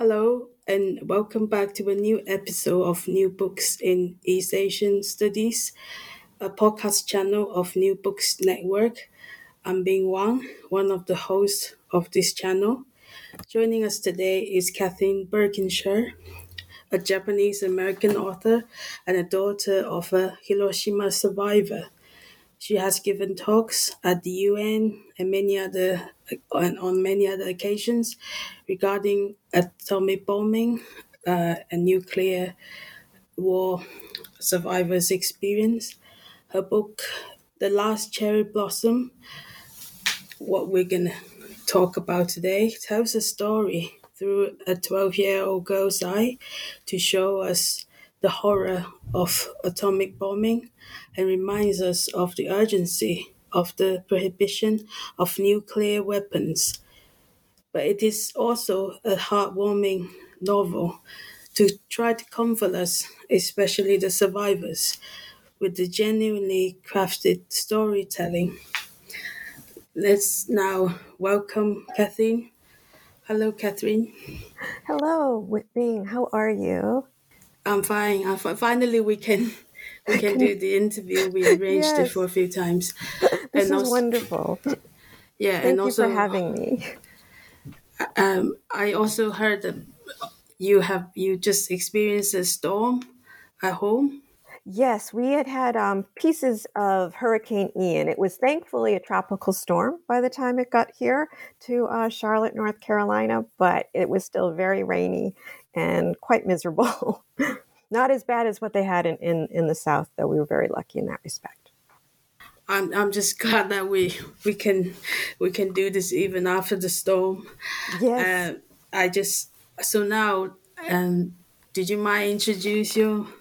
Hello, and welcome back to a new episode of New Books in East Asian Studies, a podcast channel of New Books Network. I'm Bing Wang, one of the hosts of this channel. Joining us today is Kathleen Burkinshaw, a Japanese American author and a daughter of a Hiroshima survivor. She has given talks at the UN and many other on, on many other occasions regarding atomic bombing uh, and nuclear war survivors' experience. Her book, The Last Cherry Blossom, what we're to talk about today, tells a story through a 12 year old girl's eye to show us the horror of atomic bombing and reminds us of the urgency of the prohibition of nuclear weapons. But it is also a heartwarming novel to try to comfort us, especially the survivors, with the genuinely crafted storytelling. Let's now welcome Catherine. Hello, Catherine. Hello, Whitbing. How are you? I'm fine. I'm fi- Finally, we can we can do the interview. We arranged it for a few times. This is also- wonderful. Yeah, Thank and you also for having me. um, I also heard that you have you just experienced a storm at home. Yes, we had had um, pieces of Hurricane Ian. It was thankfully a tropical storm by the time it got here to uh, Charlotte, North Carolina, but it was still very rainy and quite miserable. Not as bad as what they had in, in, in the South, though we were very lucky in that respect. I'm I'm just glad that we we can we can do this even after the storm. Yes. Uh, I just so now um, did you mind introduce you?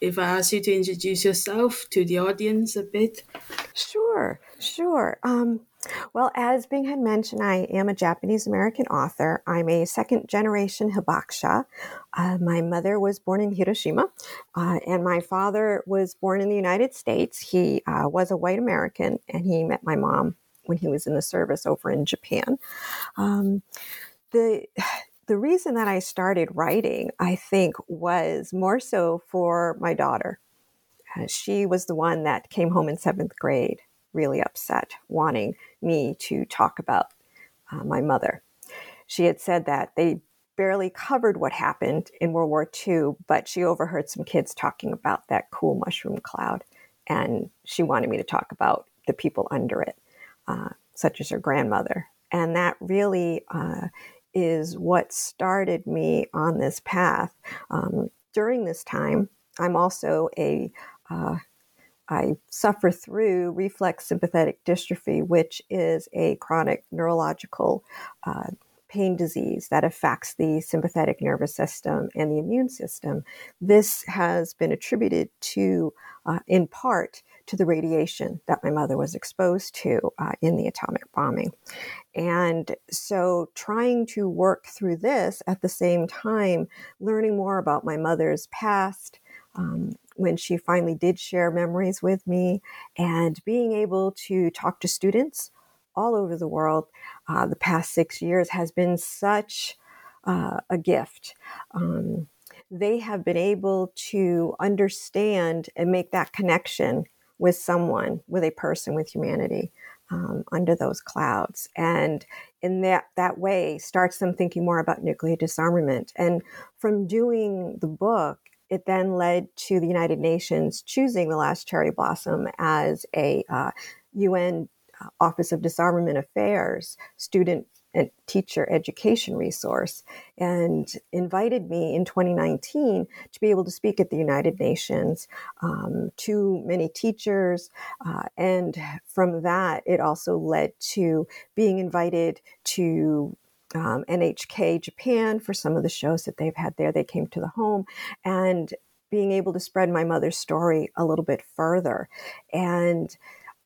If I ask you to introduce yourself to the audience a bit, Sure, sure. Um, well, as Bing had mentioned, I am a Japanese American author. I'm a second generation hibakusha. Uh, my mother was born in Hiroshima, uh, and my father was born in the United States. He uh, was a white American, and he met my mom when he was in the service over in Japan. Um, the the reason that I started writing, I think, was more so for my daughter. Uh, she was the one that came home in seventh grade, really upset, wanting me to talk about uh, my mother. She had said that they barely covered what happened in World War II, but she overheard some kids talking about that cool mushroom cloud, and she wanted me to talk about the people under it, uh, such as her grandmother. And that really uh, is what started me on this path. Um, during this time, I'm also a uh, I suffer through reflex sympathetic dystrophy, which is a chronic neurological uh, pain disease that affects the sympathetic nervous system and the immune system. This has been attributed to, uh, in part, to the radiation that my mother was exposed to uh, in the atomic bombing. And so, trying to work through this at the same time, learning more about my mother's past, um, when she finally did share memories with me, and being able to talk to students all over the world uh, the past six years has been such uh, a gift. Um, they have been able to understand and make that connection with someone, with a person, with humanity um, under those clouds, and in that that way starts them thinking more about nuclear disarmament. And from doing the book it then led to the United Nations choosing the last cherry blossom as a uh, UN uh, Office of Disarmament Affairs student and teacher education resource and invited me in 2019 to be able to speak at the United Nations um, to many teachers. Uh, and from that, it also led to being invited to um, NHK Japan for some of the shows that they've had there. They came to the home and being able to spread my mother's story a little bit further. And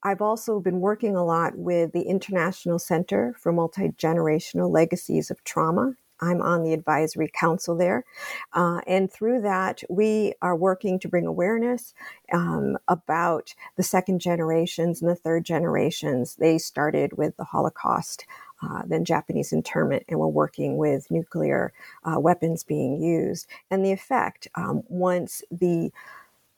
I've also been working a lot with the International Center for Multi Generational Legacies of Trauma. I'm on the advisory council there. Uh, and through that, we are working to bring awareness um, about the second generations and the third generations. They started with the Holocaust uh, than Japanese internment, and we're working with nuclear uh, weapons being used and the effect um, once the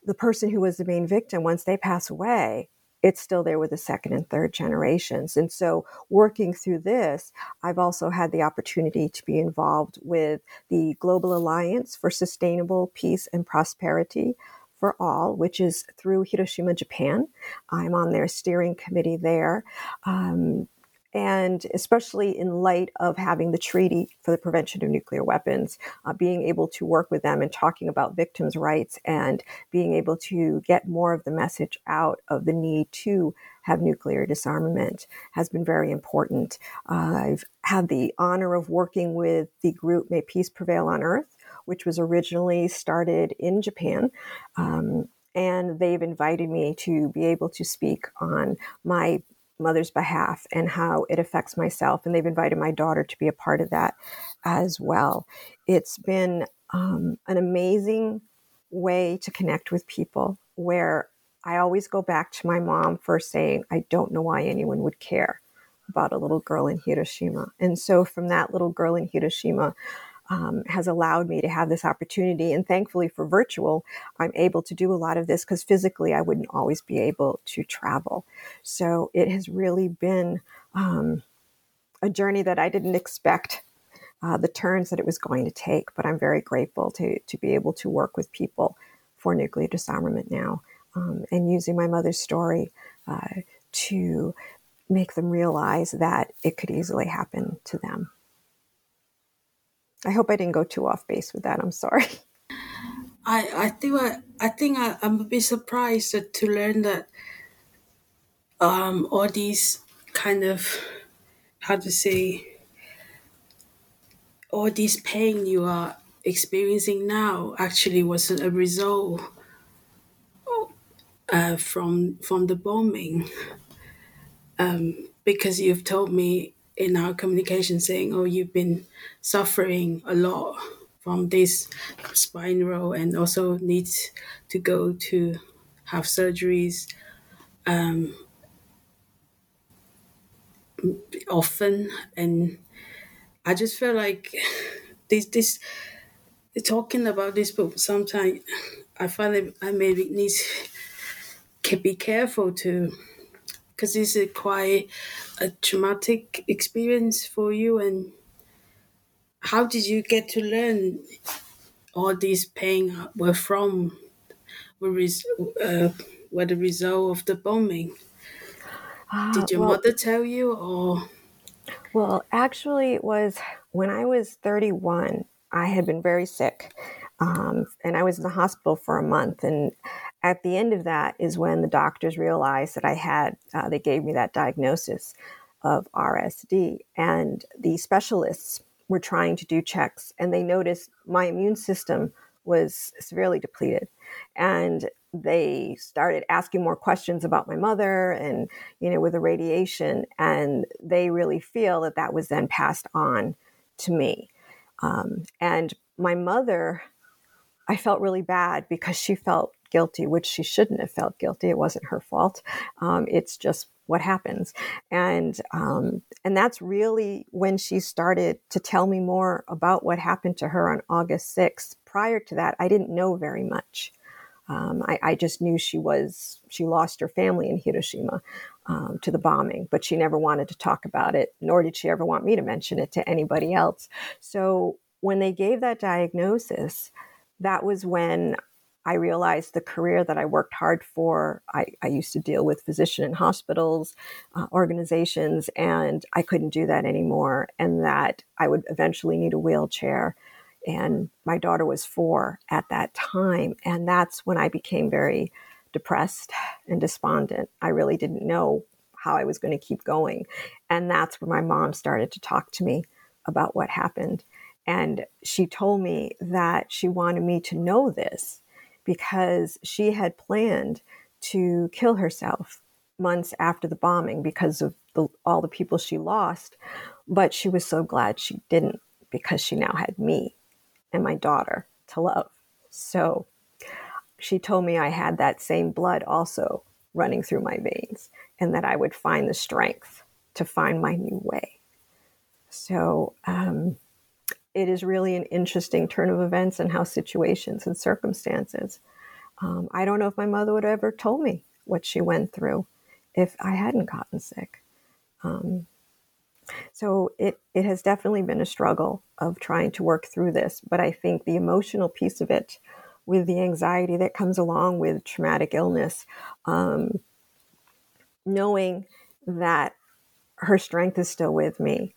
the person who was the main victim once they pass away it's still there with the second and third generations. And so, working through this, I've also had the opportunity to be involved with the Global Alliance for Sustainable Peace and Prosperity for All, which is through Hiroshima, Japan. I'm on their steering committee there. Um, and especially in light of having the Treaty for the Prevention of Nuclear Weapons, uh, being able to work with them and talking about victims' rights and being able to get more of the message out of the need to have nuclear disarmament has been very important. Uh, I've had the honor of working with the group May Peace Prevail on Earth, which was originally started in Japan. Um, and they've invited me to be able to speak on my mother's behalf and how it affects myself. And they've invited my daughter to be a part of that as well. It's been um, an amazing way to connect with people where I always go back to my mom for saying, I don't know why anyone would care about a little girl in Hiroshima. And so from that little girl in Hiroshima, um, has allowed me to have this opportunity. And thankfully for virtual, I'm able to do a lot of this because physically I wouldn't always be able to travel. So it has really been um, a journey that I didn't expect. Uh, the turns that it was going to take, but I'm very grateful to to be able to work with people for nuclear disarmament now, um, and using my mother's story uh, to make them realize that it could easily happen to them. I hope I didn't go too off base with that. I'm sorry. I I think I, I think I, I'm a bit surprised to learn that um all these kind of how to say all this pain you are experiencing now actually was a result uh, from from the bombing um, because you've told me in our communication saying, "Oh, you've been suffering a lot from this spinal, and also need to go to have surgeries um, often." And I just feel like this this talking about this book sometimes I find that I maybe need to be careful to because this is quite a traumatic experience for you and how did you get to learn all these pain were from were, uh, were the result of the bombing? Uh, did your well, mother tell you or? Well actually it was when i was 31 i had been very sick um, and i was in the hospital for a month and at the end of that is when the doctors realized that I had, uh, they gave me that diagnosis of RSD. And the specialists were trying to do checks and they noticed my immune system was severely depleted. And they started asking more questions about my mother and, you know, with the radiation. And they really feel that that was then passed on to me. Um, and my mother, I felt really bad because she felt guilty, which she shouldn't have felt guilty. It wasn't her fault. Um, it's just what happens, and um, and that's really when she started to tell me more about what happened to her on August 6th. Prior to that, I didn't know very much. Um, I, I, just knew she was she lost her family in Hiroshima um, to the bombing, but she never wanted to talk about it, nor did she ever want me to mention it to anybody else. So when they gave that diagnosis, that was when I realized the career that I worked hard for. I, I used to deal with physician and hospitals, uh, organizations, and I couldn't do that anymore. And that I would eventually need a wheelchair. And my daughter was four at that time. And that's when I became very depressed and despondent. I really didn't know how I was going to keep going. And that's when my mom started to talk to me about what happened. And she told me that she wanted me to know this because she had planned to kill herself months after the bombing because of the, all the people she lost. But she was so glad she didn't because she now had me and my daughter to love. So she told me I had that same blood also running through my veins and that I would find the strength to find my new way. So, um, it is really an interesting turn of events and how situations and circumstances. Um, I don't know if my mother would have ever told me what she went through if I hadn't gotten sick. Um, so it it has definitely been a struggle of trying to work through this, but I think the emotional piece of it, with the anxiety that comes along with traumatic illness, um, knowing that her strength is still with me,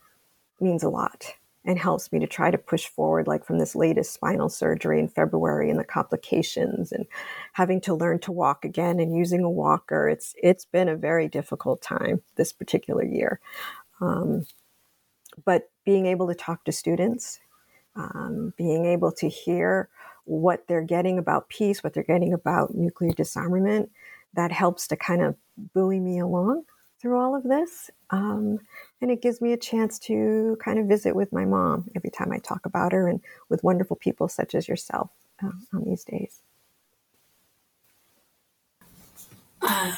means a lot and helps me to try to push forward, like from this latest spinal surgery in February and the complications and having to learn to walk again and using a walker. It's it's been a very difficult time this particular year. Um, but being able to talk to students, um, being able to hear what they're getting about peace, what they're getting about nuclear disarmament, that helps to kind of buoy me along through all of this. Um, and it gives me a chance to kind of visit with my mom every time I talk about her and with wonderful people such as yourself uh, on these days. Um,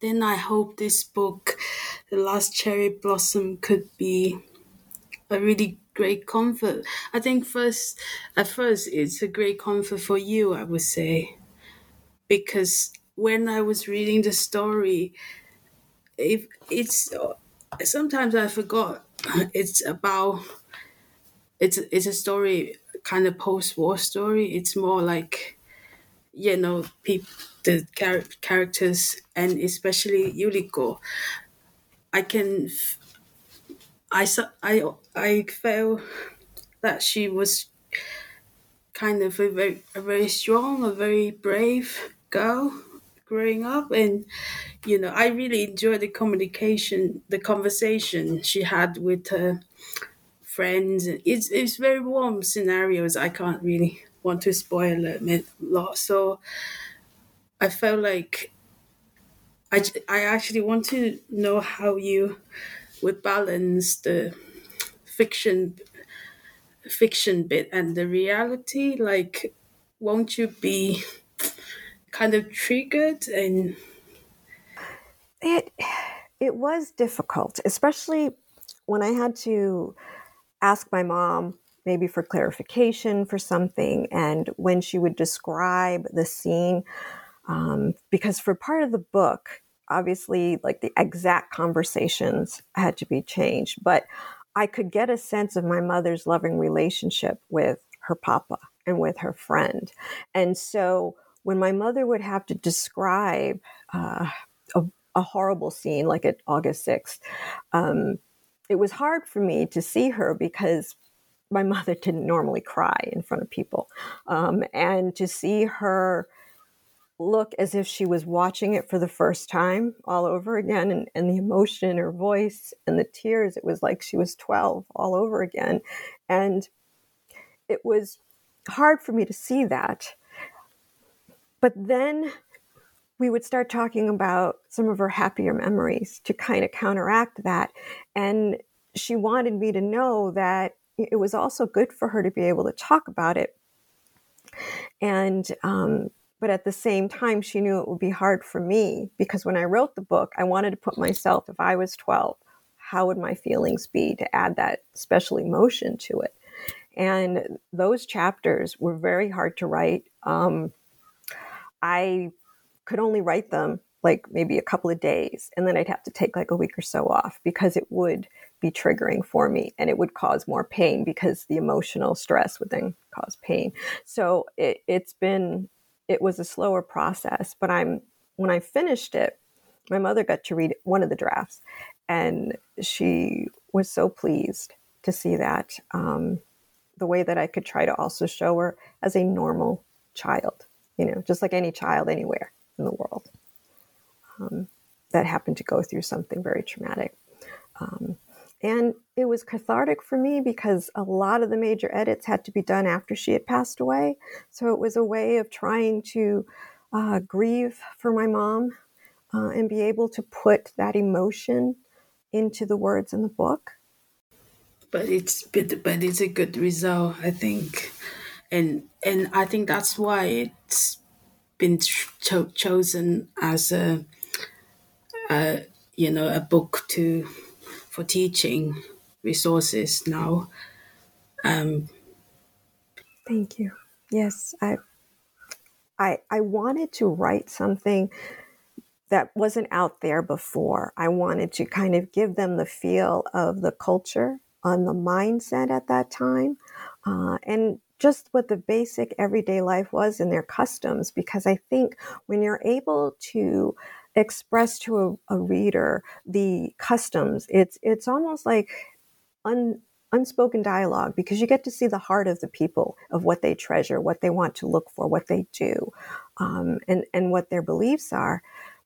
then I hope this book, The Last Cherry Blossom, could be a really great comfort. I think first, at first, it's a great comfort for you, I would say, because when I was reading the story, if it's sometimes I forgot it's about it's it's a story kind of post-war story. It's more like you know people the char- characters and especially Yuriko. I can I I I felt that she was kind of a very a very strong, a very brave girl growing up and you know i really enjoyed the communication the conversation she had with her friends. It's it's very warm scenarios. I can't really want to spoil it a lot. So i felt like i i actually want to know how you would balance the fiction fiction bit and the reality. Like won't you be kind of triggered and it it was difficult especially when i had to ask my mom maybe for clarification for something and when she would describe the scene um, because for part of the book obviously like the exact conversations had to be changed but i could get a sense of my mother's loving relationship with her papa and with her friend. And so when my mother would have to describe uh, a, a, horrible scene like at August 6th, um, it was hard for me to see her because my mother didn't normally cry in front of people. Um, and to see her look as if she was watching it for the first time all over again, and, and the emotion in her voice and the tears, it was like she was 12 all over again. And it was hard for me to see that. But then we would start talking about some of her happier memories to kind of counteract that. And she wanted me to know that it was also good for her to be able to talk about it. And, um, but at the same time, she knew it would be hard for me because when I wrote the book, I wanted to put myself, if I was 12, how would my feelings be to add that special emotion to it? And those chapters were very hard to write. Um, I could only write them like maybe a couple of days and then I'd have to take like a week or so off because it would be triggering for me and it would cause more pain because the emotional stress would then cause pain. So it, it's been, it was a slower process, but I'm, when I finished it, my mother got to read one of the drafts and she was so pleased to see that. Um, the way that I could try to also show her as a normal child, you know, just like any child anywhere in the world um, that happened to go through something very traumatic. Um, and it was cathartic for me because a lot of the major edits had to be done after she had passed away. So it was a way of trying to uh, grieve for my mom uh, and be able to put that emotion into the words in the book. But it's but, but it's a good result, I think, and and I think that's why it's been cho- chosen as a, a you know a book to for teaching resources now. Um, Thank you. Yes, I, I, I wanted to write something that wasn't out there before. I wanted to kind of give them the feel of the culture on the mindset at that time, uh, and just what the basic everyday life was and their customs. Because I think when you're able to express to a, a reader the customs. It's it's almost like un, unspoken dialogue because you get to see the heart of the people of what they treasure, what they want to look for, what they do, um, and and what their beliefs are.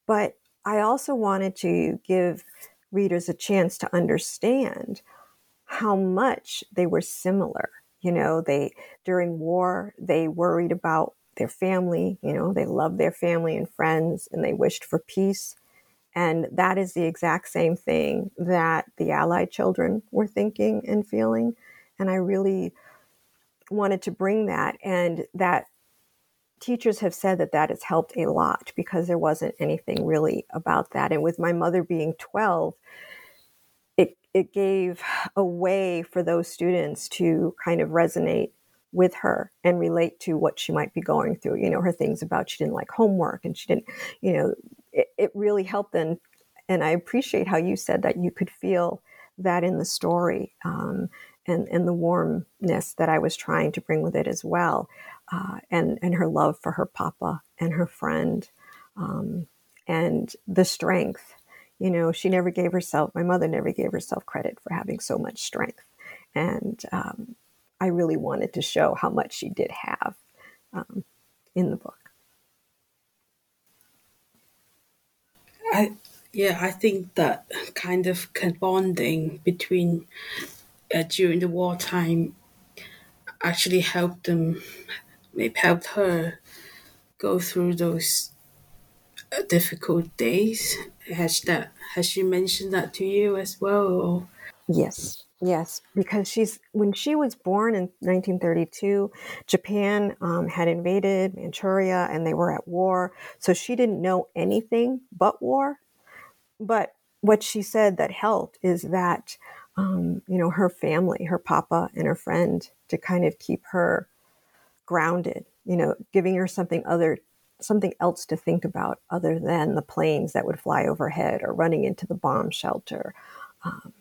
But I also wanted to give readers a chance to understand how much they were similar. You know, they during war they worried about their family. You know, they loved their family and friends and they wished for peace. And that is the exact same thing that the Allied children were thinking and feeling. And I really wanted to bring that. And that teachers have said that that has helped a lot because there wasn't anything really about that. And with my mother being 12, it, gave a way for those students to kind of resonate with her and relate to what she might be going through. You know, her things about she didn't like homework and she didn't, you know, it, it really helped them. And I appreciate how you said that you could feel that in the story um, and, and the warmness that I was trying to bring with it as well. Uh, and, and her love for her papa and her friend um, and the strength. You know, she never gave herself, my mother never gave herself credit for having so much strength. And um, I really wanted to show how much she did have um, in the book. I yeah, I think that kind of bonding between uh, during the wartime actually helped them, maybe helped her go through those difficult days. Has that has she mentioned that to you as well? Or? Yes, Yes, because she's when she was born in 1932, Japan um, had invaded Manchuria and they were at war. So she didn't know anything but war. But what she said that helped is that um, you know her family, her papa and her friend, to kind of keep her grounded. You know, giving her something other something else to think about other than the planes that would fly overhead or running into the bomb shelter. Um,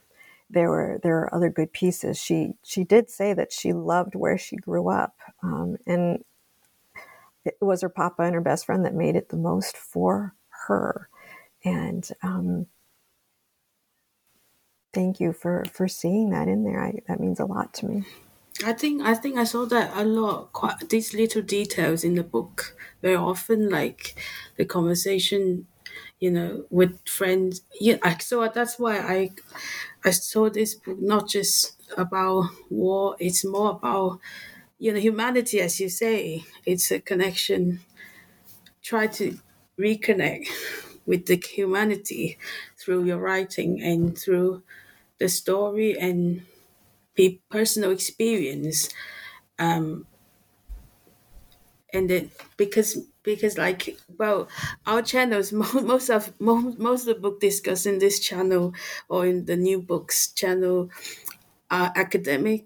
there were there are other good pieces. She she did say that she loved where she grew up, um, and it was her papa and her best friend that made it the most for her. And um, thank you for for seeing that in there. I, that means a lot to me. I think I think I saw that a lot. Quite these little details in the book very often, like the conversation, you know, with friends. Yeah, I, so that's why I I saw this book not just about war, it's more about you know humanity as you say. It's a connection. Try to reconnect with the humanity through your writing and through the story and personal experience. Um, and then because because like well our channels most of most, of the book discussed in this channel or in the new books channel are academic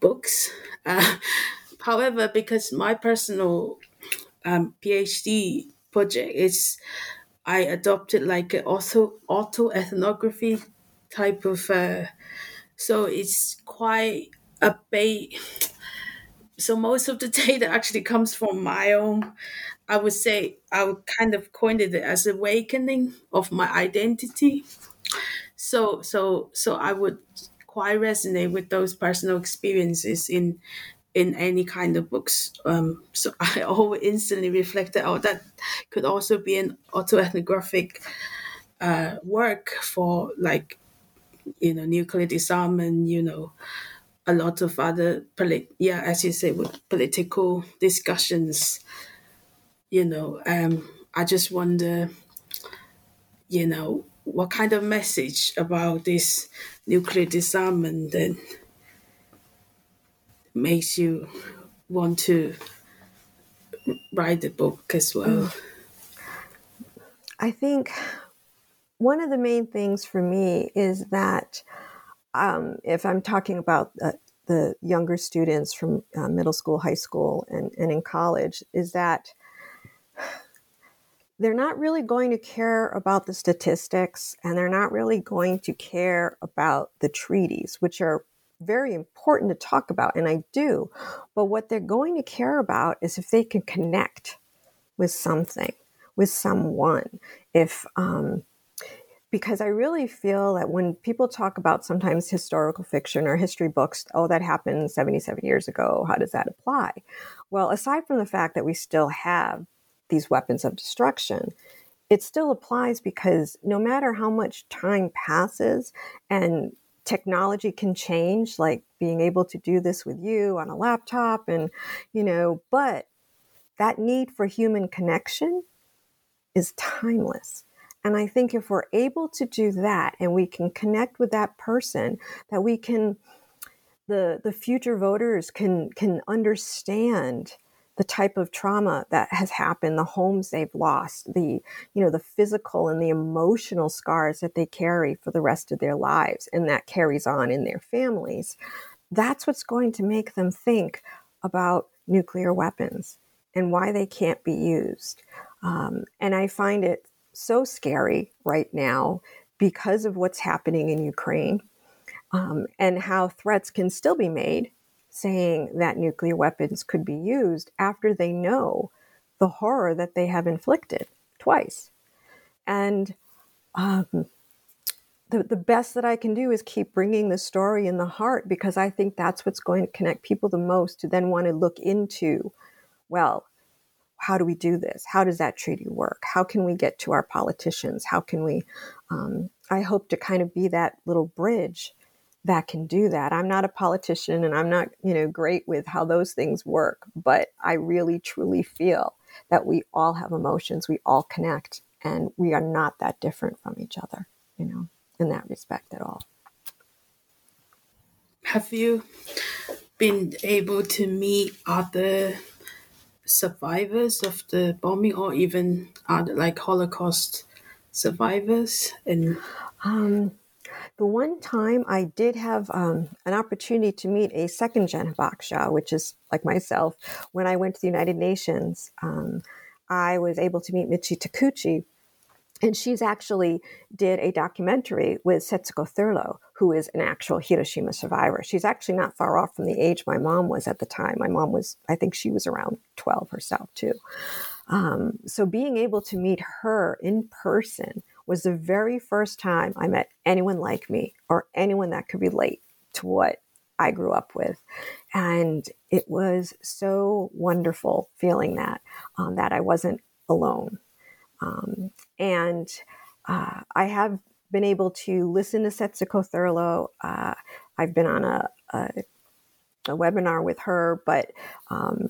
books uh, however because my personal um, phd project is i adopted like an auto auto ethnography type of. Uh, so it's quite a bait. So most of the data actually comes from my own. I would say I would kind of coined it as awakening of my identity. So so so I would quite resonate with those personal experiences in in any kind of books. Um, so I always instantly reflected, oh, that could also be an autoethnographic uh, work for like, you know, nuclear disarmament, you know, a lot of other, polit- yeah, as you say, with political discussions, you know, um, I just wonder, you know, what kind of message about this nuclear disarmament that makes you want to write the book as well? I think one of the main things for me is that um, if I'm talking about uh, the younger students from uh, middle school, high school, and, and in college, is that they're not really going to care about the statistics and they're not really going to care about the treaties, which are very important to talk about, and I do. But what they're going to care about is if they can connect with something, with someone. If, um, because I really feel that when people talk about sometimes historical fiction or history books, oh, that happened 77 years ago, how does that apply? Well, aside from the fact that we still have these weapons of destruction, it still applies because no matter how much time passes and technology can change, like being able to do this with you on a laptop, and, you know, but that need for human connection is timeless. And I think if we're able to do that and we can connect with that person, that we can, the, the future voters can, can understand the type of trauma that has happened, the homes they've lost, the you know the physical and the emotional scars that they carry for the rest of their lives, and that carries on in their families. That's what's going to make them think about nuclear weapons and why they can't be used. Um, and I find it so scary right now because of what's happening in Ukraine um, and how threats can still be made saying that nuclear weapons could be used after they know the horror that they have inflicted twice. And um, the, the best that I can do is keep bringing the story in the heart because I think that's what's going to connect people the most to then want to look into, well, how do we do this? How does that treaty work? How can we get to our politicians? How can we? Um, I hope to kind of be that little bridge that can do that. I'm not a politician and I'm not, you know, great with how those things work, but I really truly feel that we all have emotions, we all connect, and we are not that different from each other, you know, in that respect at all. Have you been able to meet other survivors of the bombing or even other like Holocaust survivors and um the one time I did have um, an opportunity to meet a second gen Hibakusha, which is like myself, when I went to the United Nations, um, I was able to meet Mitchie Takeuchi. And she's actually did a documentary with Setsuko Thurlow, who is an actual Hiroshima survivor. She's actually not far off from the age my mom was at the time. My mom was, I think she was around 12 herself too. Um, so being able to meet her in person was the very first time I met anyone like me or anyone that could relate to what I grew up with. And it was so wonderful feeling that, um, that I wasn't alone. Um, and uh, I have been able to listen to Setsuko Thurlow. Uh, I've been on a, a, a, webinar with her, but um,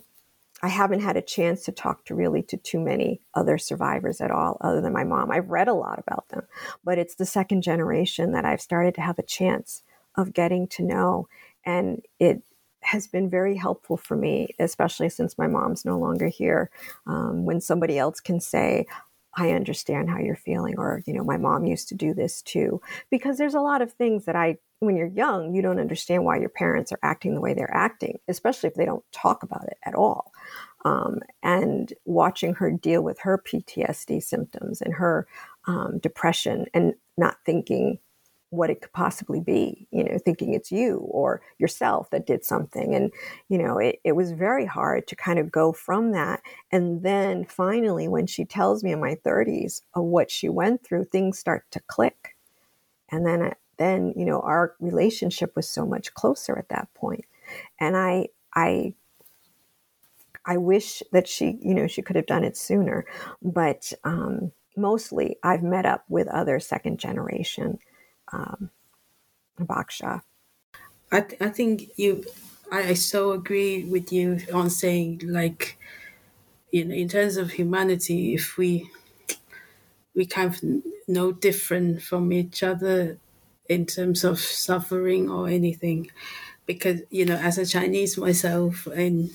I haven't had a chance to talk to really to too many other survivors at all, other than my mom. I've read a lot about them, but it's the second generation that I've started to have a chance of getting to know. And it has been very helpful for me, especially since my mom's no longer here. Um, when somebody else can say, I understand how you're feeling, or, you know, my mom used to do this too. Because there's a lot of things that I when you're young, you don't understand why your parents are acting the way they're acting, especially if they don't talk about it at all. Um, and watching her deal with her PTSD symptoms and her um, depression and not thinking what it could possibly be, you know, thinking it's you or yourself that did something. And, you know, it, it was very hard to kind of go from that. And then finally, when she tells me in my 30s of what she went through, things start to click. And then, then, you know, our relationship was so much closer at that point. And I, I, I wish that she, you know, she could have done it sooner, but um, mostly I've met up with other second generation um, Hibakusha. I, th- I think you, I, I so agree with you on saying like, you know, in terms of humanity, if we, we kind of no different from each other in terms of suffering or anything, because you know, as a Chinese myself, and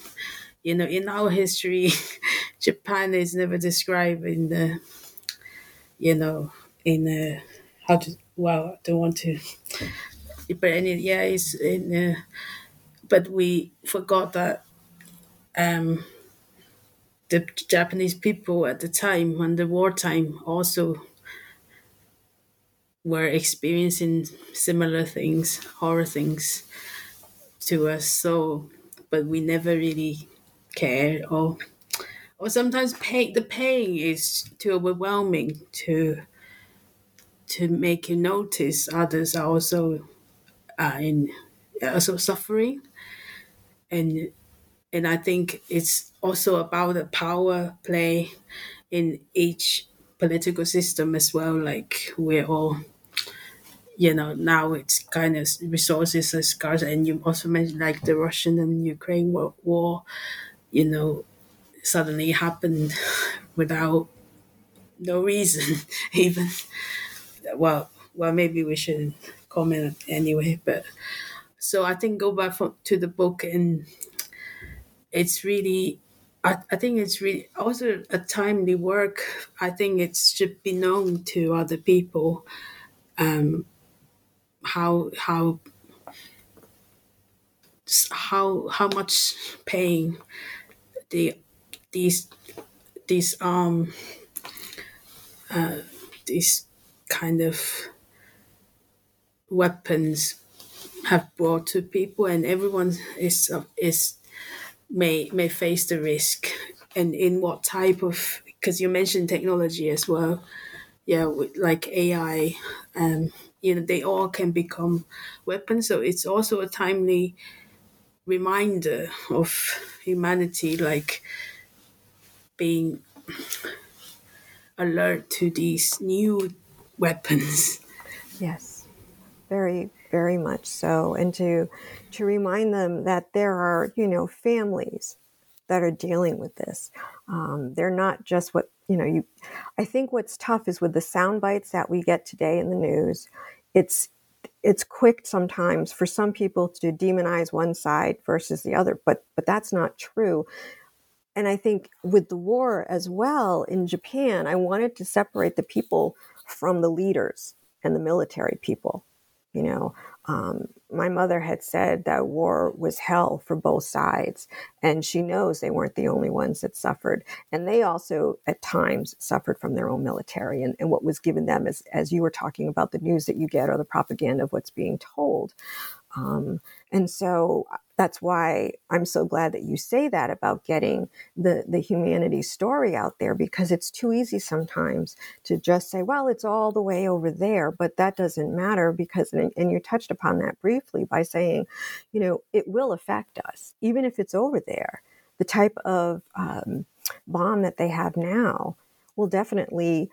you know, in our history, Japan is never described in the, you know, in a how to well, I don't want to, but any yeah, it's in, uh, but we forgot that um, the Japanese people at the time, when the wartime, also were experiencing similar things, horror things to us. So, but we never really cared, or or sometimes pain. The pain is too overwhelming to to make you notice others are also uh, in also suffering and and I think it's also about the power play in each political system as well. Like we're all, you know, now it's kind of resources are scarce, and you also mentioned like the Russian and Ukraine war, war you know, suddenly happened without no reason even well, well, maybe we shouldn't comment anyway. But so I think go back from, to the book, and it's really, I, I think it's really also a timely work. I think it should be known to other people um, how how how how much pain the these these um uh, these kind of weapons have brought to people, and everyone is is may may face the risk, and in what type of because you mentioned technology as well, yeah, like AI, um, you know, they all can become weapons. So it's also a timely reminder of humanity, like being alert to these new weapons. Yes, very, very much so. And to to remind them that there are, you know, families that are dealing with this. Um, they're not just what you know. You, I think what's tough is with the sound bites that we get today in the news. It's it's quick sometimes for some people to demonize one side versus the other, but but that's not true. And I think with the war as well in Japan, I wanted to separate the people from the leaders and the military people. You know, um, my mother had said that war was hell for both sides, and she knows they weren't the only ones that suffered. And they also, at times, suffered from their own military and, and what was given them, as, as you were talking about the news that you get or the propaganda of what's being told. Um, and so that's why I'm so glad that you say that about getting the, the humanity story out there because it's too easy sometimes to just say, well, it's all the way over there, but that doesn't matter because, and, you touched upon that briefly by saying, you know, it will affect us, even if it's over there. The type of um, bomb that they have now will definitely,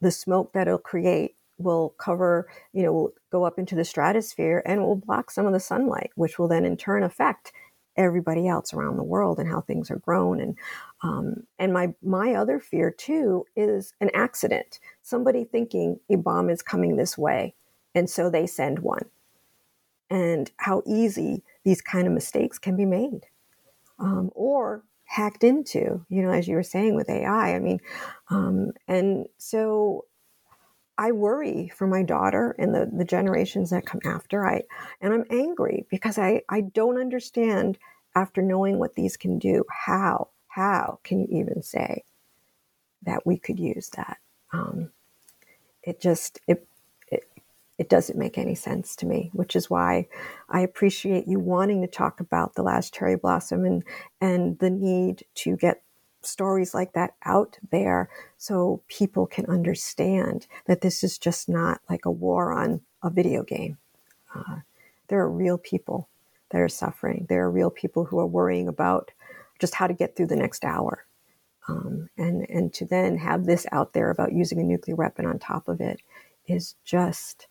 the smoke that it'll create will cover, you know, will go up into the stratosphere and will block some of the sunlight, which will then in turn affect everybody else around the world and how things are grown. And um, and my my other fear too is an accident. Somebody thinking a bomb is coming this way, and so they send one. And how easy these kind of mistakes can be made, um, or hacked into. You know, as you were saying with AI. I mean, um, and so I worry for my daughter and the, the generations that come after. I and I'm angry because I, I don't understand after knowing what these can do, how, how can you even say that we could use that? Um, it just it, it it doesn't make any sense to me, which is why I appreciate you wanting to talk about the last cherry blossom and and the need to get stories like that out there so people can understand that this is just not like a war on a video game. Uh, there are real people that are suffering. There are real people who are worrying about just how to get through the next hour. Um, and and to then have this out there about using a nuclear weapon on top of it is just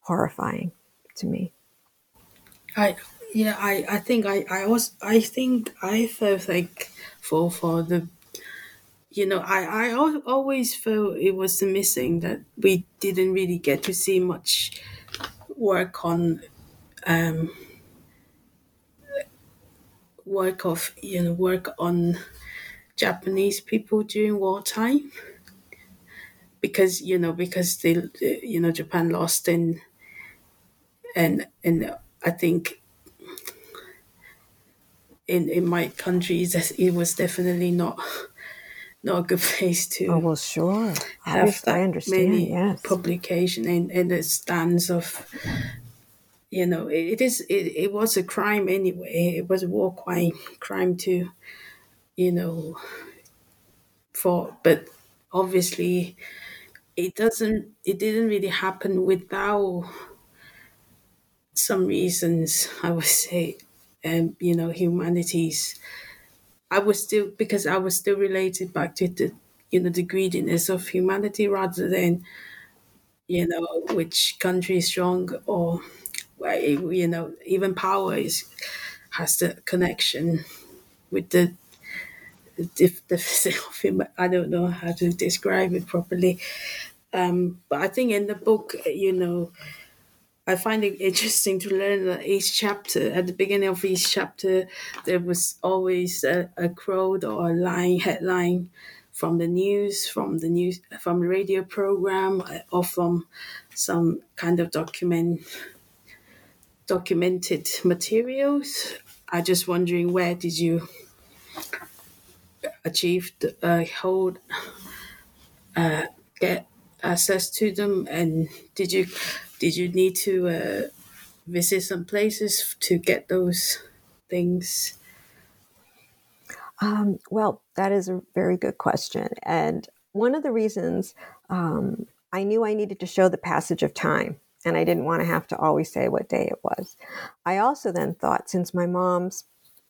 horrifying to me. I yeah I I think I I was I think I felt like for for the you know I I always felt it was missing that we didn't really get to see much work on um work of you know work on Japanese people during wartime. Because you know because they you know Japan lost in and and I think in in my country it was definitely not not a good place to oh well sure. Have Obviously, that I understand many yes. publication and and the stance of you know it, it is it, it was a crime anyway. It was a war crime crime to you know for but obviously it doesn't it didn't really happen without some reasons i would say um you know humanities i was still because i was still related back to the you know the greediness of humanity rather than you know which country is strong or you know even power is has the connection with the the, the I don't know how to describe it properly. Um, but I think in the book, you know, I find it interesting to learn that each chapter, at the beginning of each chapter, there was always a, a quote or a line, headline from the news, from the news, from the radio program, or from some kind of document documented materials. I'm just wondering where did you achieve uh, hold uh, get access to them, and did you did you need to uh, visit some places to get those things? Um, well, that is a very good question. And one of the reasons um, I knew I needed to show the passage of time, and I didn't want to have to always say what day it was. I also then thought, since my mom's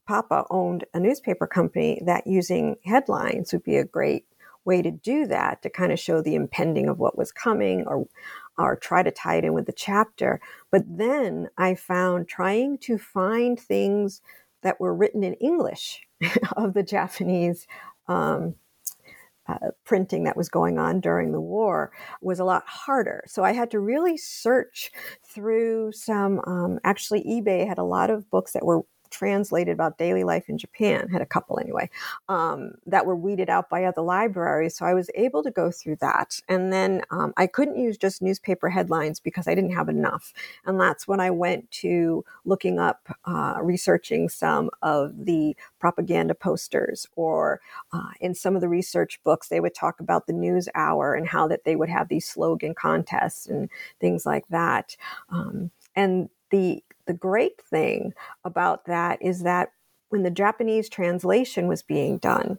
papa owned a newspaper company, that using headlines would be a great way to do that to kind of show the impending of what was coming or or try to tie it in with the chapter. But then I found trying to find things that were written in English of the Japanese um, uh, printing that was going on during the war was a lot harder. So I had to really search through some. Um, actually, eBay had a lot of books that were translated about daily life in Japan, had a couple anyway, um, that were weeded out by other libraries. So I was able to go through that. And then um, I couldn't use just newspaper headlines because I didn't have enough. And that's when I went to looking up, uh, researching some of the propaganda posters, or uh, in some of the research books, they would talk about the news hour and how that they would have these slogan contests and things like that. Um, and the the great thing about that is that when the Japanese translation was being done,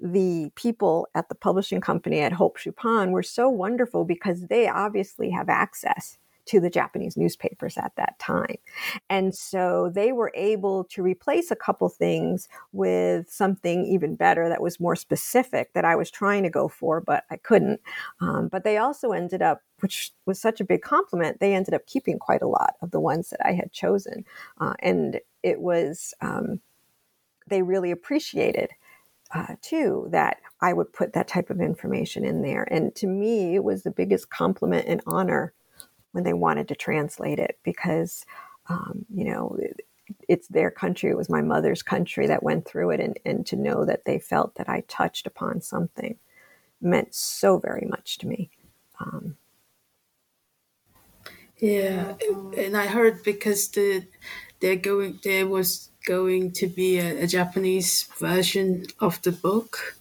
the people at the publishing company at Hope Shuppan were so wonderful because they obviously have access to the Japanese newspapers at that time. And so they were able to replace a couple things with something even better that was more specific that I was trying to go for, but I couldn't. Um, but they also ended up, which was such a big compliment, they ended up keeping quite a lot of the ones that I had chosen. Uh, and it was, um, they really appreciated uh, too that I would put that type of information in there. And to me, it was the biggest compliment and honor when they wanted to translate it because, um, you know, it's their country. It was my mother's country that went through it. And, and to know that they felt that I touched upon something meant so very much to me. Um, yeah, and I heard because the they're going there was going to be a, a Japanese version of the book.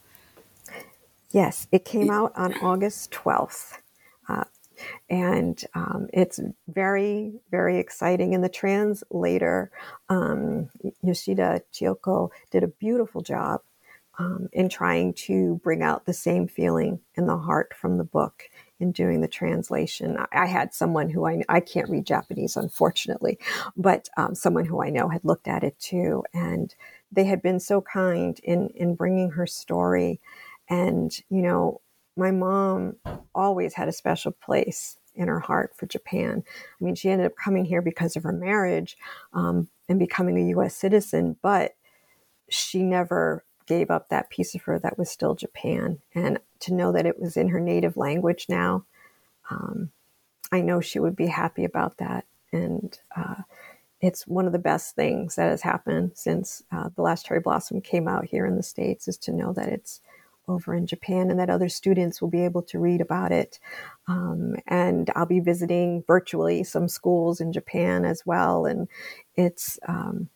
Yes, it came out on August twelfth. And um, it's very, very exciting. And the translator, um, Yoshida Chiyoko, did a beautiful job um, in trying to bring out the same feeling in the heart from the book in doing the translation. I, I had someone who I I can't read Japanese, unfortunately, but um, someone who I know had looked at it too, and they had been so kind in in bringing her story. And you know, my mom always had a special place in her heart for Japan. I mean, she ended up coming here because of her marriage um, and becoming a U.S. citizen, but she never gave up that piece of her that was still Japan. And to know that it was in her native language now, um, I know she would be happy about that. And uh, it's one of the best things that has happened since uh, the last cherry blossom came out here in the States is to know that it's over in Japan and that other students will be able to read about it. Um, and I'll be visiting virtually some schools in Japan as well. And it's, um,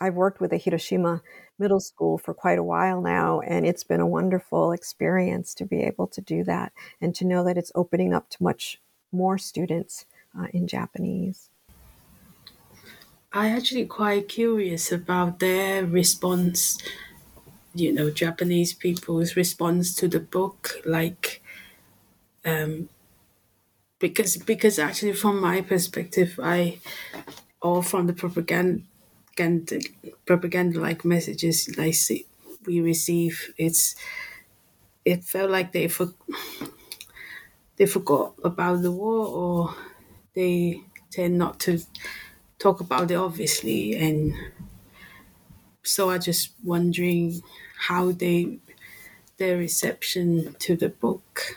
I've worked with a Hiroshima middle school for quite a while now, and it's been a wonderful experience to be able to do that and to know that it's opening up to much more students uh, in Japanese. I actually quite curious about their response. You know, Japanese people's response to the book, like, um, because because actually from my perspective, I, or from the propaganda propaganda, like messages I like we receive. It's it felt like they for, they forgot about the war or they tend not to talk about it obviously and so I just wondering how they their reception to the book.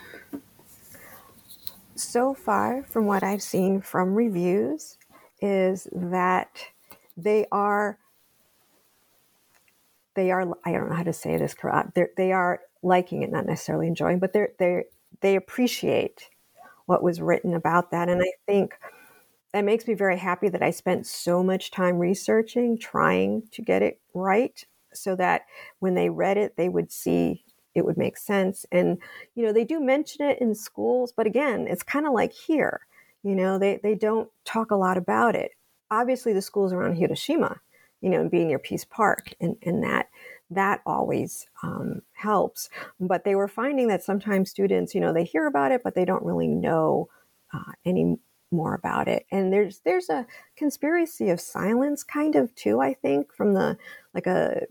So far, from what I've seen from reviews, is that they are they are I don't know how to say this correct. Uh, they're, they are liking it, not necessarily enjoying, but they're they they appreciate what was written about that, and I think that makes me very happy that I spent so much time researching, trying to get it right, so that when they read it, they would see it would make sense. And you know, they do mention it in schools, but again, it's kind of like here. You know, they they don't talk a lot about it obviously the schools around Hiroshima, you know, and being near Peace Park, and, and that that always um, helps. But they were finding that sometimes students, you know, they hear about it, but they don't really know uh, any more about it. And there's there's a conspiracy of silence, kind of too. I think from the like a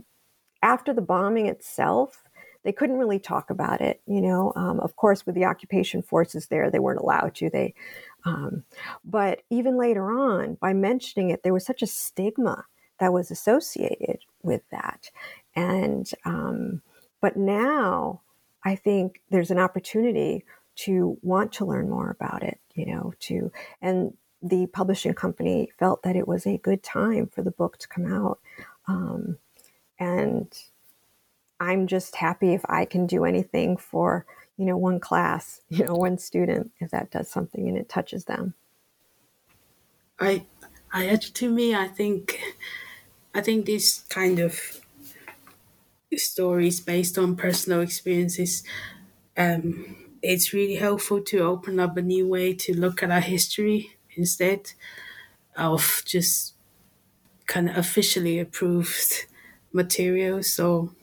after the bombing itself, they couldn't really talk about it. You know, um, of course, with the occupation forces there, they weren't allowed to. They um, but even later on, by mentioning it, there was such a stigma that was associated with that. And, um, but now I think there's an opportunity to want to learn more about it, you know, to, and the publishing company felt that it was a good time for the book to come out. Um, and I'm just happy if I can do anything for you know, one class, you know, one student, if that does something and it touches them. I, I, to me, I think, I think this kind of stories based on personal experiences, um, it's really helpful to open up a new way to look at our history instead of just kind of officially approved material. So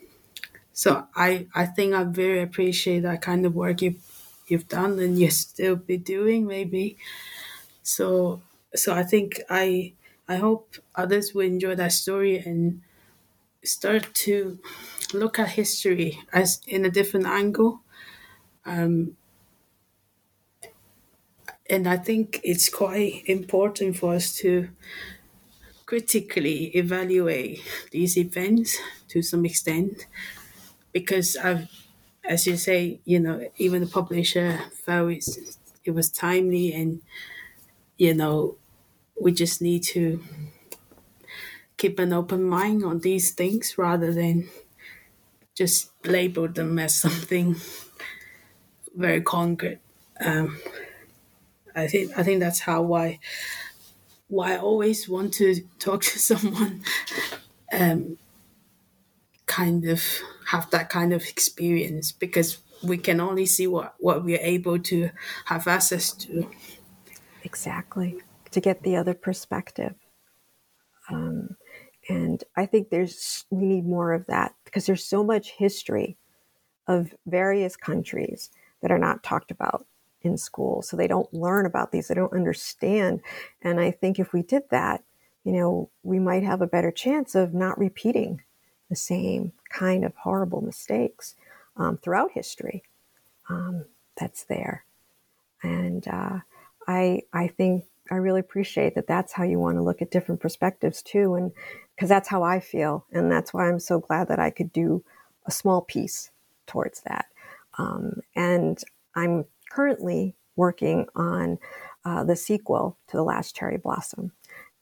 so I, I think I very appreciate that kind of work you've you've done and you still be doing maybe. So so I think I I hope others will enjoy that story and start to look at history as in a different angle. Um, and I think it's quite important for us to critically evaluate these events to some extent because I've, as you say, you know, even the publisher felt it, it was timely, and you know, we just need to keep an open mind on these things rather than just label them as something very concrete. Um, I think I think that's how why why I always want to talk to someone um, kind of have that kind of experience because we can only see what what we're able to have access to. Exactly to get the other perspective. Um, and I think there's we need more of that because there's so much history of various countries that are not talked about in school. So they don't learn about these, they don't understand. And I think if we did that, you know, we might have a better chance of not repeating the same kind of horrible mistakes um, throughout history um, that's there. And uh, I, I think I really appreciate that that's how you want to look at different perspectives too. And because that's how I feel. And that's why I'm so glad that I could do a small piece towards that. Um, and I'm currently working on uh, the sequel to The Last Cherry Blossom.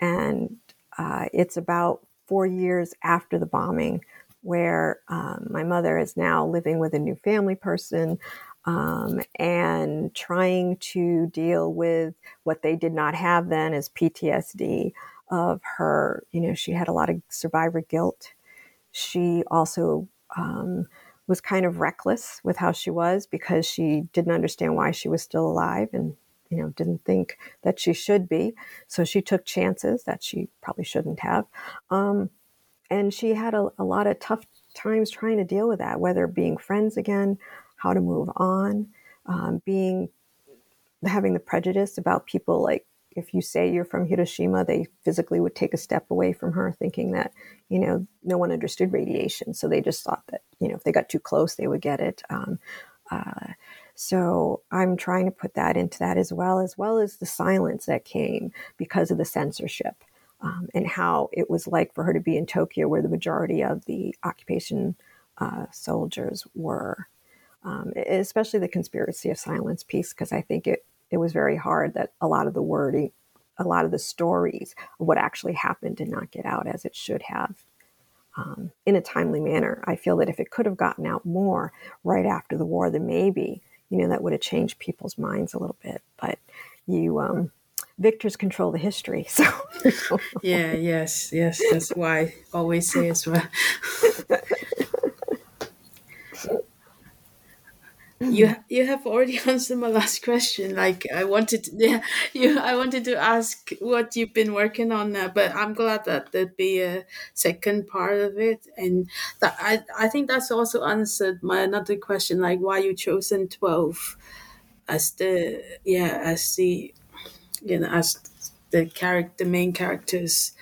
And uh, it's about four years after the bombing, where um, my mother is now living with a new family person um, and trying to deal with what they did not have then is PTSD of her. You know, she had a lot of survivor guilt. She also um, was kind of reckless with how she was because she didn't understand why she was still alive and you know didn't think that she should be. So she took chances that she probably shouldn't have. Um, and she had a, a, lot of tough times trying to deal with that whether being friends again how to move on um, being having the prejudice about people like if you say you're from Hiroshima, they physically would take a step away from her, thinking that, you know, no one understood radiation. So they just thought that, you know, if they got too close, they would get it. Um, uh, so I'm trying to put that into that as well, as well as the silence that came because of the censorship um, and how it was like for her to be in Tokyo, where the majority of the occupation uh, soldiers were. Um, especially the conspiracy of silence piece, because I think it it was very hard that a lot of the wording, a lot of the stories of what actually happened did not get out as it should have um, in a timely manner. I feel that if it could have gotten out more right after the war, then maybe, you know, that would have changed people's minds a little bit. But you, um, victors control the history. So, yeah, yes, yes. That's why I always say as well. you you have already answered my last question. Like i wanted to, yeah you i wanted to ask what you've been working on now but i'm glad that there'd be a second part of it. And that i i think that's also answered my another question like why you chosen 12 as the yeah as the you know as the character main characters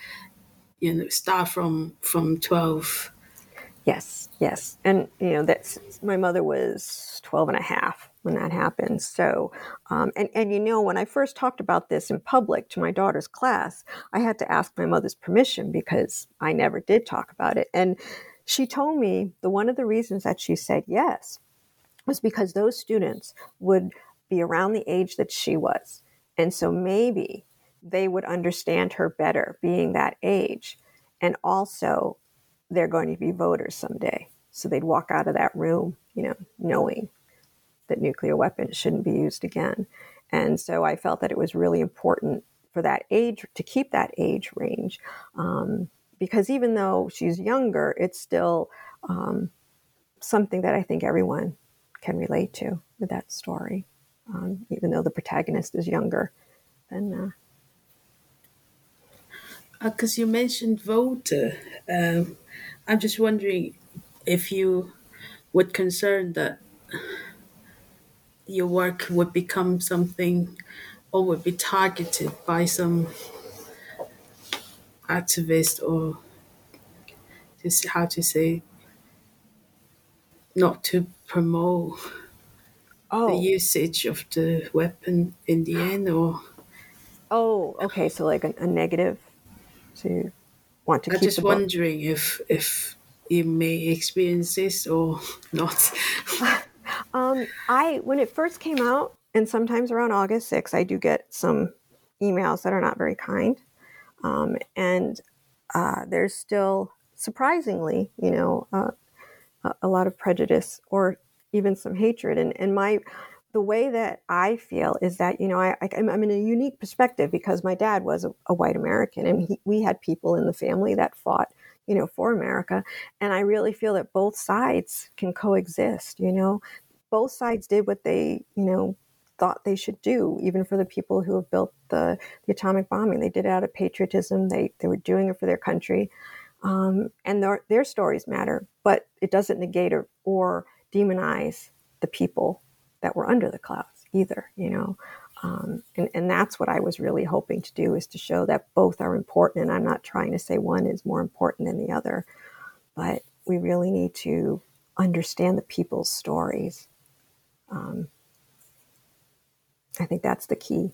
you know start from from 12 Yes, yes. And, you know, that's my mother was 12 and a half when that happened. So, um, and, and you know, when I first talked about this in public to my daughter's class, I had to ask my mother's permission because I never did talk about it. And she told me the one of the reasons that she said yes was because those students would be around the age that she was. And so maybe they would understand her better being that age. And also, they're going to be voters someday. So they'd walk out of that room, you know, knowing that nuclear weapons shouldn't be used again. And so I felt that it was really important for that age to keep that age range, um, because even though she's younger, it's still um, something that I think everyone can relate to with that story, um, even though the protagonist is younger than. Uh, because uh, you mentioned voter, um, I'm just wondering if you would concern that your work would become something or would be targeted by some activist or just how to say not to promote oh. the usage of the weapon in the end or oh okay so like a, a negative to want to I'm keep just wondering if if you may experience this or not. um, I when it first came out, and sometimes around August 6th, I do get some emails that are not very kind, um, and uh, there's still surprisingly, you know, uh, a lot of prejudice or even some hatred. And and my the way that I feel is that you know I, am in a unique perspective because my dad was a, a white American and he, we had people in the family that fought you know for America and I really feel that both sides can coexist you know both sides did what they, you know, thought they should do, even for the people who have built the, the atomic bombing. They did it out of patriotism. They they were doing it for their country, um, and their their stories matter. But it doesn't negate or, or demonize the people that were under the clouds either. You know, um, and, and that's what I was really hoping to do is to show that both are important. And I'm not trying to say one is more important than the other, but we really need to understand the people's stories. Um, I think that's the key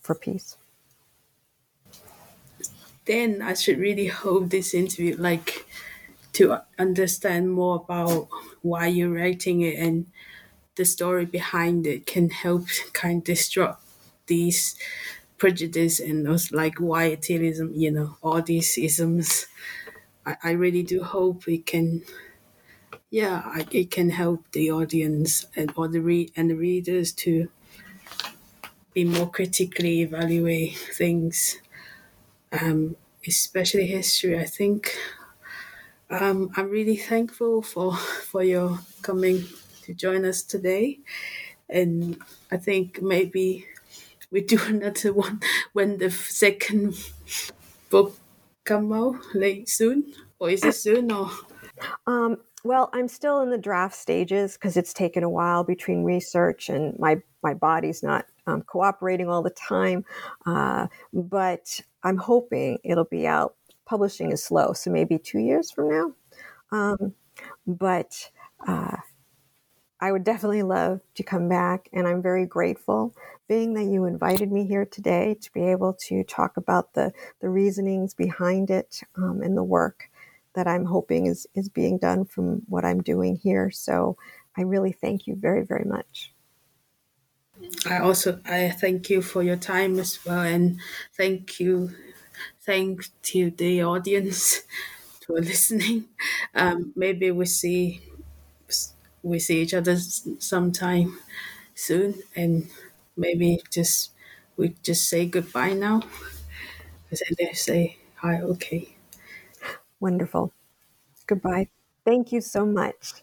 for peace. Then I should really hope this interview, like, to understand more about why you're writing it and the story behind it can help kind of disrupt these prejudice and those like wyatillism, you know, all these isms. I, I really do hope it can, yeah, I, it can help the audience and or the read and the readers to be more critically evaluate things, um, especially history. I think um, I'm really thankful for for your coming to join us today. And I think maybe we do another one when the second book come out late soon, or is it soon or? Um, well, I'm still in the draft stages because it's taken a while between research and my my body's not um, cooperating all the time. Uh, but I'm hoping it'll be out. Publishing is slow, so maybe two years from now. Um, but uh, I would definitely love to come back, and I'm very grateful, being that you invited me here today to be able to talk about the the reasonings behind it um, and the work that I'm hoping is is being done from what I'm doing here. So I really thank you very very much. I also I thank you for your time as well, and thank you, thank to the audience for listening. Um, maybe we see we see each other sometime soon, and maybe just we just say goodbye now. Because they say hi, okay. Wonderful. Goodbye. Thank you so much.